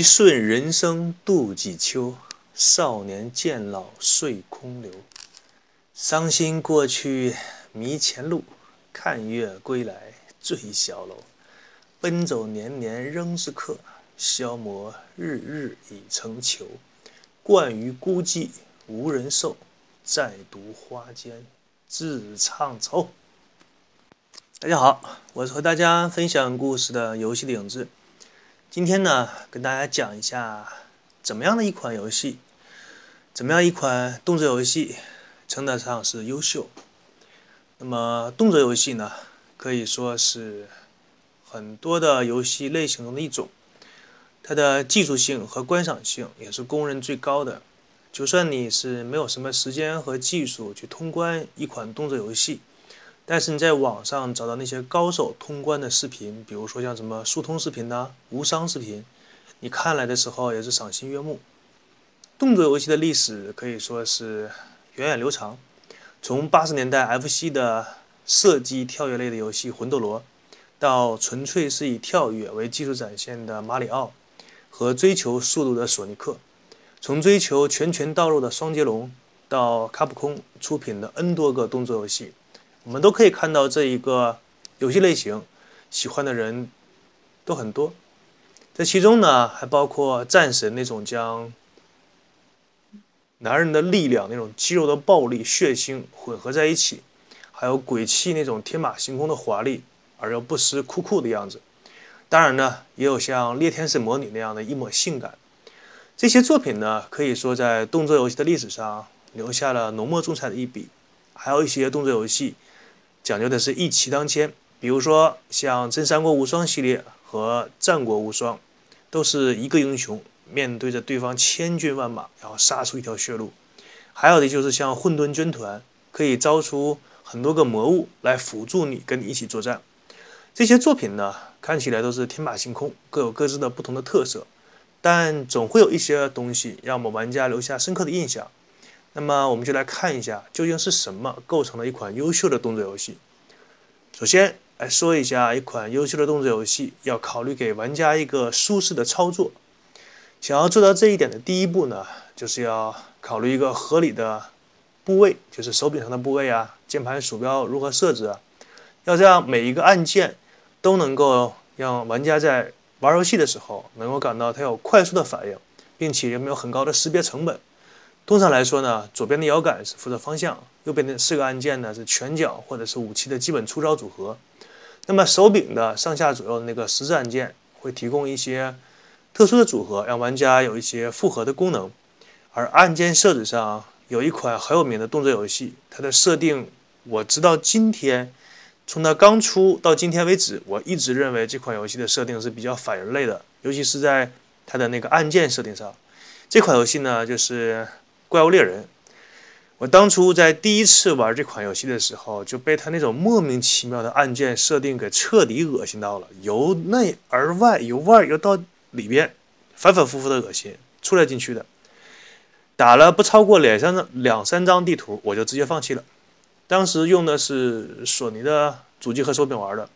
一瞬人生度几秋，少年渐老岁空流。伤心过去迷前路，看月归来醉小楼。奔走年年仍是客，消磨日日已成囚。惯于孤寂无人受，再读花间自怅愁。大家好，我是和大家分享故事的游戏的影子。今天呢，跟大家讲一下怎么样的一款游戏，怎么样一款动作游戏称得上是优秀。那么，动作游戏呢，可以说是很多的游戏类型中的一种，它的技术性和观赏性也是公认最高的。就算你是没有什么时间和技术去通关一款动作游戏。但是你在网上找到那些高手通关的视频，比如说像什么速通视频呐、无伤视频，你看来的时候也是赏心悦目。动作游戏的历史可以说是源远流长，从八十年代 FC 的射击跳跃类的游戏《魂斗罗》，到纯粹是以跳跃为技术展现的《马里奥》，和追求速度的《索尼克》，从追求拳拳到肉的《双截龙》，到卡普空出品的 N 多个动作游戏。我们都可以看到这一个游戏类型，喜欢的人都很多。这其中呢，还包括战神那种将男人的力量、那种肌肉的暴力、血腥混合在一起，还有鬼泣那种天马行空的华丽而又不失酷酷的样子。当然呢，也有像猎天使魔女那样的一抹性感。这些作品呢，可以说在动作游戏的历史上留下了浓墨重彩的一笔。还有一些动作游戏。讲究的是一骑当千，比如说像《真三国无双》系列和《战国无双》，都是一个英雄面对着对方千军万马，然后杀出一条血路。还有的就是像《混沌军团》，可以招出很多个魔物来辅助你，跟你一起作战。这些作品呢，看起来都是天马行空，各有各自的不同的特色，但总会有一些东西让我们玩家留下深刻的印象。那么我们就来看一下，究竟是什么构成了一款优秀的动作游戏。首先来说一下，一款优秀的动作游戏要考虑给玩家一个舒适的操作。想要做到这一点的第一步呢，就是要考虑一个合理的部位，就是手柄上的部位啊，键盘、鼠标如何设置啊，要这样每一个按键都能够让玩家在玩游戏的时候能够感到它有快速的反应，并且也没有很高的识别成本。通常来说呢，左边的摇杆是负责方向，右边的四个按键呢是拳脚或者是武器的基本出招组合。那么手柄的上下左右那个十字按键会提供一些特殊的组合，让玩家有一些复合的功能。而按键设置上有一款很有名的动作游戏，它的设定我直到今天，从它刚出到今天为止，我一直认为这款游戏的设定是比较反人类的，尤其是在它的那个按键设定上。这款游戏呢，就是。怪物猎人，我当初在第一次玩这款游戏的时候，就被他那种莫名其妙的按键设定给彻底恶心到了，由内而外，由外又到里边，反反复复的恶心，出来进去的。打了不超过两三两三张地图，我就直接放弃了。当时用的是索尼的主机和手柄玩的。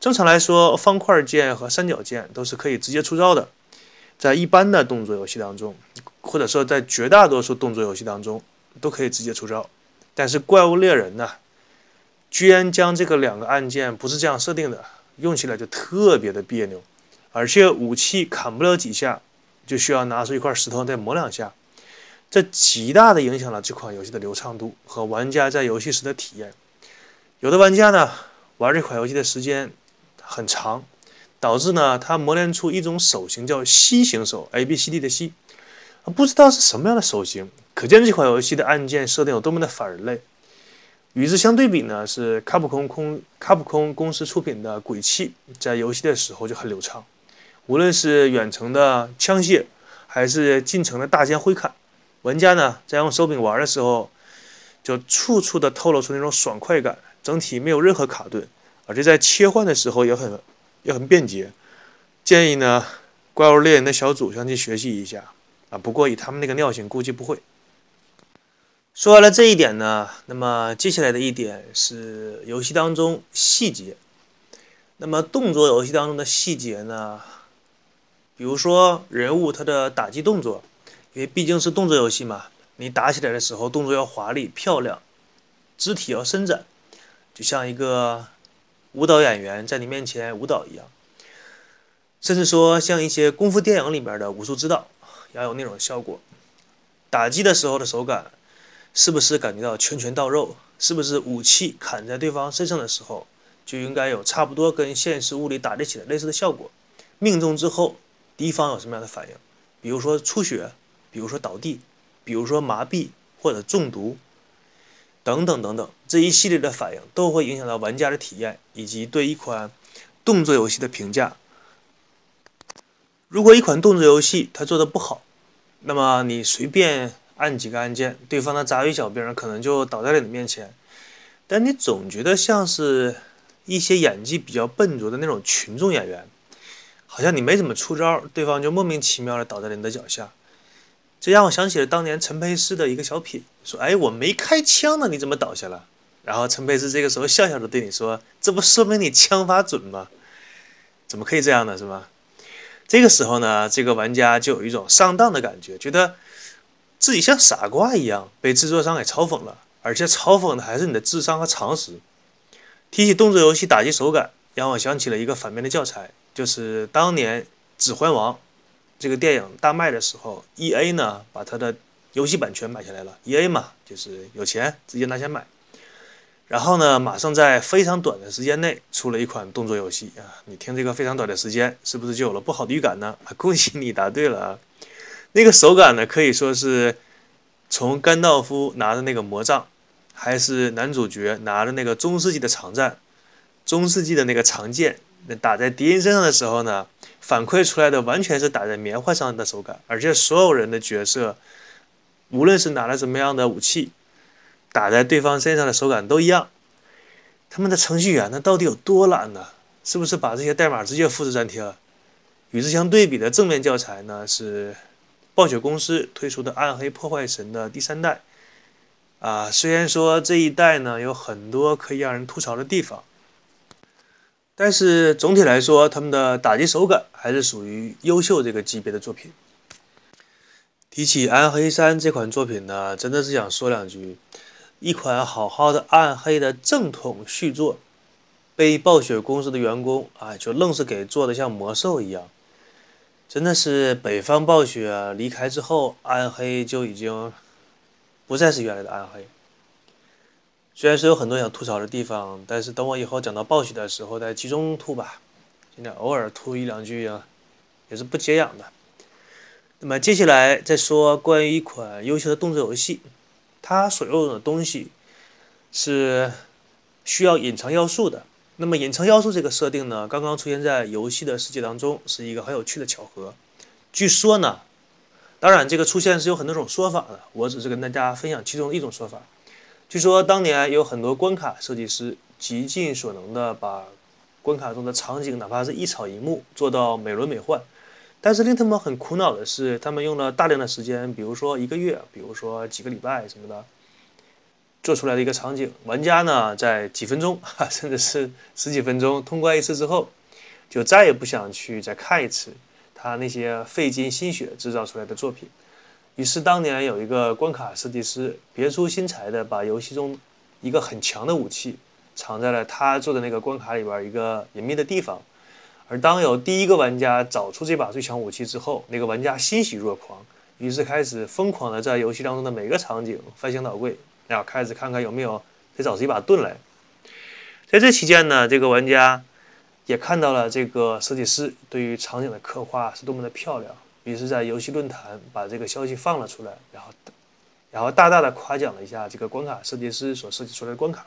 正常来说，方块键和三角键都是可以直接出招的。在一般的动作游戏当中，或者说在绝大多数动作游戏当中，都可以直接出招。但是怪物猎人呢，居然将这个两个按键不是这样设定的，用起来就特别的别扭，而且武器砍不了几下，就需要拿出一块石头再磨两下，这极大的影响了这款游戏的流畅度和玩家在游戏时的体验。有的玩家呢，玩这款游戏的时间很长。导致呢，他磨练出一种手型，叫 C 型手，A B C D 的 C，不知道是什么样的手型。可见这款游戏的按键设定有多么的反人类。与之相对比呢，是卡普空空卡普空公司出品的《鬼泣》，在游戏的时候就很流畅，无论是远程的枪械，还是近程的大剑挥砍，玩家呢在用手柄玩的时候，就处处的透露出那种爽快感，整体没有任何卡顿，而且在切换的时候也很。也很便捷，建议呢，怪物猎人的小组上去学习一下啊。不过以他们那个尿性，估计不会。说完了这一点呢，那么接下来的一点是游戏当中细节。那么动作游戏当中的细节呢，比如说人物他的打击动作，因为毕竟是动作游戏嘛，你打起来的时候动作要华丽漂亮，肢体要伸展，就像一个舞蹈演员在你面前舞蹈一样。甚至说像一些功夫电影里面的武术指导，要有那种效果。打击的时候的手感，是不是感觉到拳拳到肉？是不是武器砍在对方身上的时候，就应该有差不多跟现实物理打在一起的类似的效果？命中之后，敌方有什么样的反应？比如说出血，比如说倒地，比如说麻痹或者中毒，等等等等，这一系列的反应都会影响到玩家的体验以及对一款动作游戏的评价。如果一款动作游戏它做的不好，那么你随便按几个按键，对方的杂鱼小兵可能就倒在了你面前。但你总觉得像是一些演技比较笨拙的那种群众演员，好像你没怎么出招，对方就莫名其妙的倒在了你的脚下。这让我想起了当年陈佩斯的一个小品，说：“哎，我没开枪呢，你怎么倒下了？”然后陈佩斯这个时候笑笑的对你说：“这不说明你枪法准吗？怎么可以这样呢？是吧？”这个时候呢，这个玩家就有一种上当的感觉，觉得自己像傻瓜一样被制作商给嘲讽了，而且嘲讽的还是你的智商和常识。提起动作游戏打击手感，让我想起了一个反面的教材，就是当年《指环王》这个电影大卖的时候，E A 呢把它的游戏版权买下来了。E A 嘛，就是有钱，直接拿钱买。然后呢，马上在非常短的时间内出了一款动作游戏啊！你听这个非常短的时间，是不是就有了不好的预感呢？恭喜你答对了啊！那个手感呢，可以说是从甘道夫拿着那个魔杖，还是男主角拿着那个中世纪的长战、中世纪的那个长剑，打在敌人身上的时候呢，反馈出来的完全是打在棉花上的手感，而且所有人的角色，无论是拿了什么样的武器。打在对方身上的手感都一样，他们的程序员呢到底有多懒呢？是不是把这些代码直接复制粘贴了？与之相对比的正面教材呢是暴雪公司推出的《暗黑破坏神》的第三代。啊，虽然说这一代呢有很多可以让人吐槽的地方，但是总体来说，他们的打击手感还是属于优秀这个级别的作品。提起《暗黑三》这款作品呢，真的是想说两句。一款好好的暗黑的正统续作，被暴雪公司的员工啊，就愣是给做的像魔兽一样。真的是北方暴雪离开之后，暗黑就已经不再是原来的暗黑。虽然是有很多想吐槽的地方，但是等我以后讲到暴雪的时候再集中吐吧。现在偶尔吐一两句啊，也是不解痒的。那么接下来再说关于一款优秀的动作游戏。它所用的东西是需要隐藏要素的。那么隐藏要素这个设定呢，刚刚出现在游戏的世界当中，是一个很有趣的巧合。据说呢，当然这个出现是有很多种说法的，我只是跟大家分享其中的一种说法。据说当年有很多关卡设计师极尽所能的把关卡中的场景，哪怕是一草一木，做到美轮美奂。但是令他们很苦恼的是，他们用了大量的时间，比如说一个月，比如说几个礼拜什么的，做出来的一个场景，玩家呢在几分钟，甚至是十几分钟通关一次之后，就再也不想去再看一次他那些费尽心血制造出来的作品。于是当年有一个关卡设计师别出心裁的把游戏中一个很强的武器藏在了他做的那个关卡里边一个隐秘的地方。而当有第一个玩家找出这把最强武器之后，那个玩家欣喜若狂，于是开始疯狂的在游戏当中的每个场景翻箱倒柜，然后开始看看有没有再找出一把盾来。在这期间呢，这个玩家也看到了这个设计师对于场景的刻画是多么的漂亮，于是，在游戏论坛把这个消息放了出来，然后，然后大大的夸奖了一下这个关卡设计师所设计出来的关卡。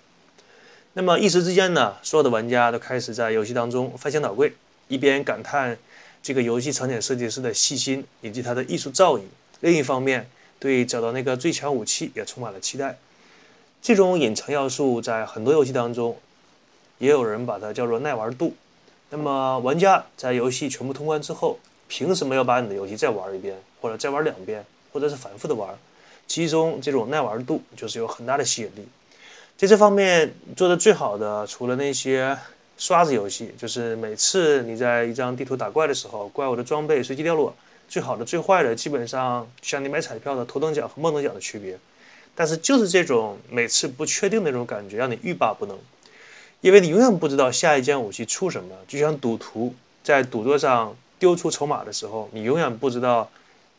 那么一时之间呢，所有的玩家都开始在游戏当中翻箱倒柜。一边感叹这个游戏场景设计师的细心以及他的艺术造诣，另一方面对找到那个最强武器也充满了期待。这种隐藏要素在很多游戏当中，也有人把它叫做耐玩度。那么玩家在游戏全部通关之后，凭什么要把你的游戏再玩一遍，或者再玩两遍，或者是反复的玩？其中这种耐玩度就是有很大的吸引力。在这方面做的最好的，除了那些。刷子游戏，就是每次你在一张地图打怪的时候，怪物的装备随机掉落，最好的、最坏的，基本上像你买彩票的头等奖和末等奖的区别。但是就是这种每次不确定的那种感觉，让你欲罢不能，因为你永远不知道下一件武器出什么。就像赌徒在赌桌上丢出筹码的时候，你永远不知道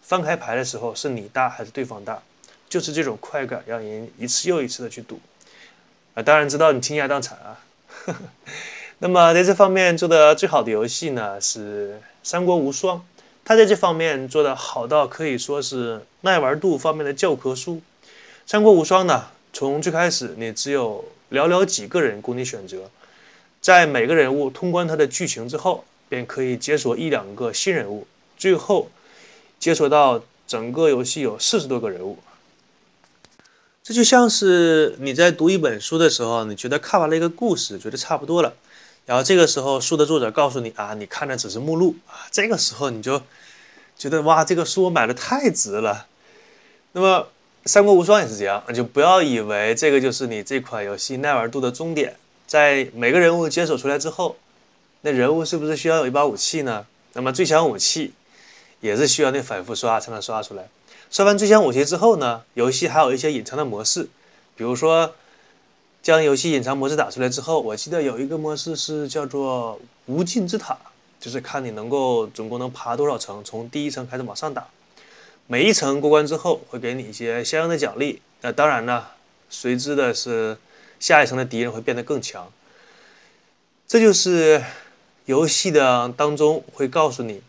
翻开牌的时候是你大还是对方大。就是这种快感，让人一次又一次的去赌，啊，当然知道你倾家荡产啊。那么在这方面做的最好的游戏呢，是《三国无双》，它在这方面做的好到可以说是耐玩度方面的教科书。《三国无双》呢，从最开始你只有寥寥几个人供你选择，在每个人物通关它的剧情之后，便可以解锁一两个新人物，最后解锁到整个游戏有四十多个人物。这就像是你在读一本书的时候，你觉得看完了一个故事，觉得差不多了，然后这个时候书的作者告诉你啊，你看的只是目录啊，这个时候你就觉得哇，这个书我买的太值了。那么《三国无双》也是这样，就不要以为这个就是你这款游戏耐玩度的终点，在每个人物解锁出来之后，那人物是不是需要有一把武器呢？那么最强武器也是需要你反复刷才能刷出来。刷完最强武器之后呢，游戏还有一些隐藏的模式，比如说将游戏隐藏模式打出来之后，我记得有一个模式是叫做无尽之塔，就是看你能够总共能爬多少层，从第一层开始往上打，每一层过关之后会给你一些相应的奖励。那当然呢，随之的是下一层的敌人会变得更强。这就是游戏的当中会告诉你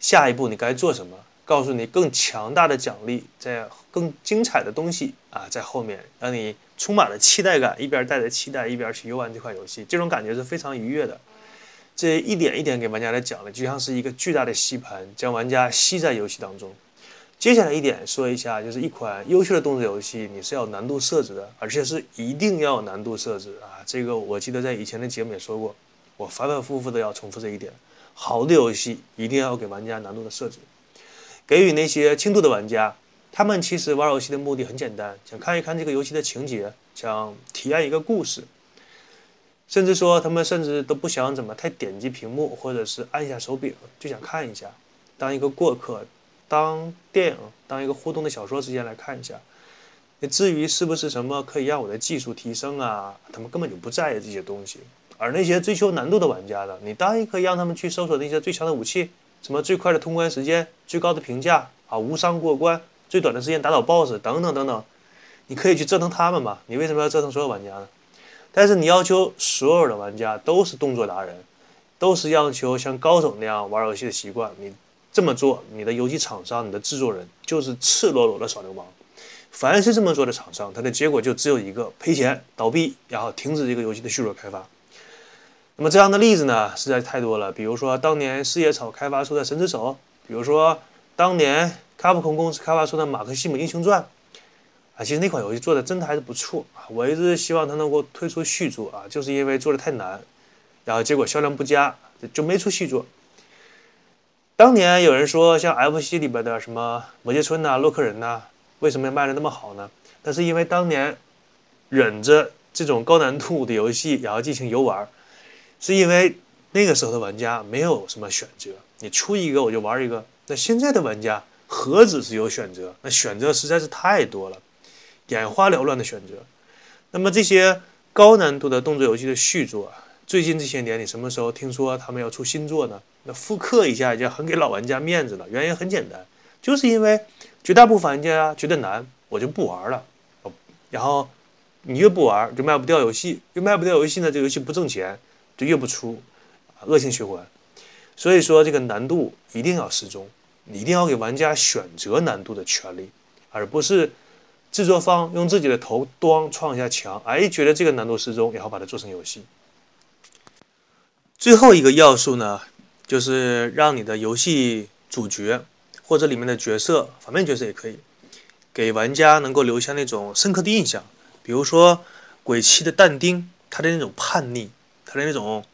下一步你该做什么。告诉你更强大的奖励，在更精彩的东西啊，在后面让你充满了期待感，一边带着期待，一边去游玩这款游戏，这种感觉是非常愉悦的。这一点一点给玩家来讲了，就像是一个巨大的吸盘，将玩家吸在游戏当中。接下来一点说一下，就是一款优秀的动作游戏，你是要难度设置的，而且是一定要难度设置啊。这个我记得在以前的节目也说过，我反反复复的要重复这一点。好的游戏一定要给玩家难度的设置。给予那些轻度的玩家，他们其实玩游戏的目的很简单，想看一看这个游戏的情节，想体验一个故事，甚至说他们甚至都不想怎么太点击屏幕，或者是按下手柄，就想看一下，当一个过客，当电影，当一个互动的小说之间来看一下。至于是不是什么可以让我的技术提升啊，他们根本就不在意这些东西。而那些追求难度的玩家呢，你当然可以让他们去搜索那些最强的武器。什么最快的通关时间、最高的评价啊、无伤过关、最短的时间打倒 BOSS 等等等等，你可以去折腾他们嘛？你为什么要折腾所有玩家呢？但是你要求所有的玩家都是动作达人，都是要求像高手那样玩游戏的习惯，你这么做，你的游戏厂商、你的制作人就是赤裸裸的耍流氓。凡是这么做的厂商，它的结果就只有一个：赔钱、倒闭，然后停止这个游戏的续作开发。那么这样的例子呢，实在太多了。比如说当年四叶草开发出的《神之手》，比如说当年卡普空公司开发出的《马克西姆英雄传》啊，其实那款游戏做的真的还是不错啊。我一直希望它能够推出续作啊，就是因为做的太难，然后结果销量不佳，就没出续作。当年有人说，像 FC 里边的什么《摩羯村》呐、《洛克人》呐，为什么卖的那么好呢？那是因为当年忍着这种高难度的游戏，然后进行游玩。是因为那个时候的玩家没有什么选择，你出一个我就玩一个。那现在的玩家何止是有选择，那选择实在是太多了，眼花缭乱的选择。那么这些高难度的动作游戏的续作，最近这些年你什么时候听说他们要出新作呢？那复刻一下已经很给老玩家面子了。原因很简单，就是因为绝大部分玩家觉得难，我就不玩了。然后你越不玩，就卖不掉游戏，越卖不掉游戏呢，这游戏不挣钱。就越不出，恶性循环。所以说，这个难度一定要适中，你一定要给玩家选择难度的权利，而不是制作方用自己的头端撞一下墙，哎，觉得这个难度适中，然后把它做成游戏。最后一个要素呢，就是让你的游戏主角或者里面的角色，反面角色也可以，给玩家能够留下那种深刻的印象。比如说鬼泣的但丁，他的那种叛逆。他的那种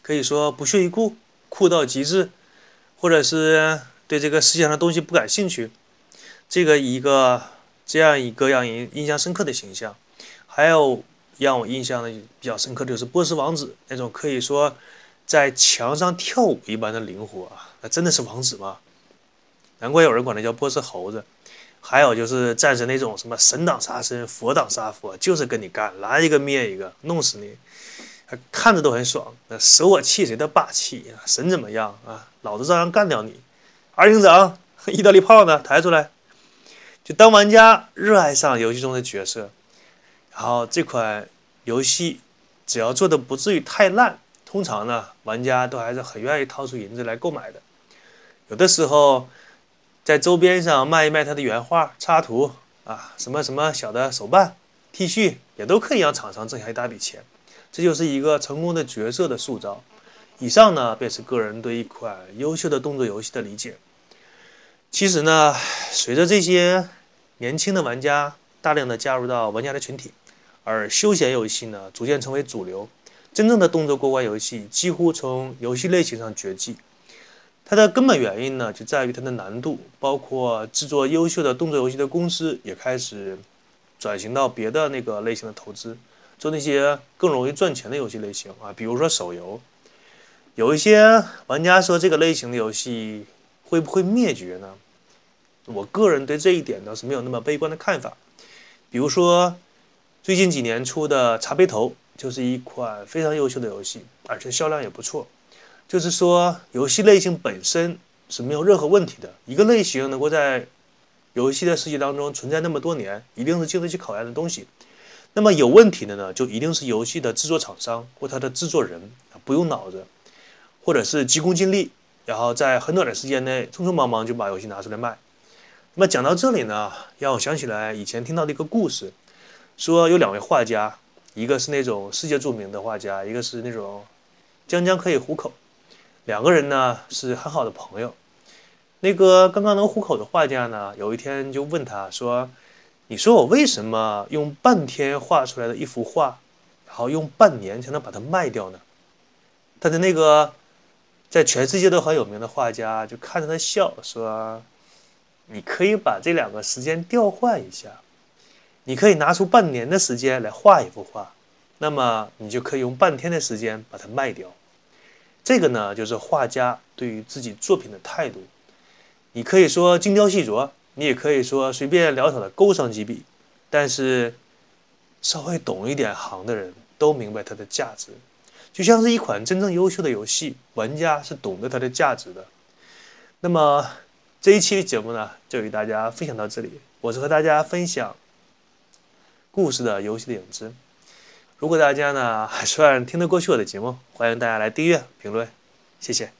可以说不屑一顾、酷到极致，或者是对这个世界上的东西不感兴趣，这个一个这样一个让人印象深刻的形象。还有让我印象的比较深刻的就是波斯王子那种可以说在墙上跳舞一般的灵活啊，那真的是王子吗？难怪有人管他叫波斯猴子。还有就是战神那种什么神挡杀神，佛挡杀佛，就是跟你干，来一个灭一个，弄死你，看着都很爽。那舍我弃谁的霸气啊？神怎么样啊？老子照样干掉你。二营长，意大利炮呢？抬出来。就当玩家热爱上游戏中的角色，然后这款游戏只要做的不至于太烂，通常呢，玩家都还是很愿意掏出银子来购买的。有的时候。在周边上卖一卖他的原画、插图啊，什么什么小的手办、T 恤，也都可以让厂商挣下一大笔钱。这就是一个成功的角色的塑造。以上呢，便是个人对一款优秀的动作游戏的理解。其实呢，随着这些年轻的玩家大量的加入到玩家的群体，而休闲游戏呢逐渐成为主流，真正的动作过关游戏几乎从游戏类型上绝迹。它的根本原因呢，就在于它的难度，包括制作优秀的动作游戏的公司也开始转型到别的那个类型的投资，做那些更容易赚钱的游戏类型啊，比如说手游。有一些玩家说这个类型的游戏会不会灭绝呢？我个人对这一点倒是没有那么悲观的看法。比如说最近几年出的《茶杯头》就是一款非常优秀的游戏，而且销量也不错。就是说，游戏类型本身是没有任何问题的。一个类型能够在游戏的世界当中存在那么多年，一定是经得起考验的东西。那么有问题的呢，就一定是游戏的制作厂商或他的制作人不用脑子，或者是急功近利，然后在很短的时间内匆匆忙忙就把游戏拿出来卖。那么讲到这里呢，让我想起来以前听到的一个故事，说有两位画家，一个是那种世界著名的画家，一个是那种将将可以糊口。两个人呢是很好的朋友，那个刚刚能糊口的画家呢，有一天就问他说：“你说我为什么用半天画出来的一幅画，然后用半年才能把它卖掉呢？”他的那个在全世界都很有名的画家就看着他笑说：“你可以把这两个时间调换一下，你可以拿出半年的时间来画一幅画，那么你就可以用半天的时间把它卖掉。”这个呢，就是画家对于自己作品的态度。你可以说精雕细琢，你也可以说随便潦草的勾上几笔，但是稍微懂一点行的人都明白它的价值。就像是一款真正优秀的游戏，玩家是懂得它的价值的。那么这一期的节目呢，就与大家分享到这里。我是和大家分享故事的游戏的影子。如果大家呢还算听得过去我的节目，欢迎大家来订阅、评论，谢谢。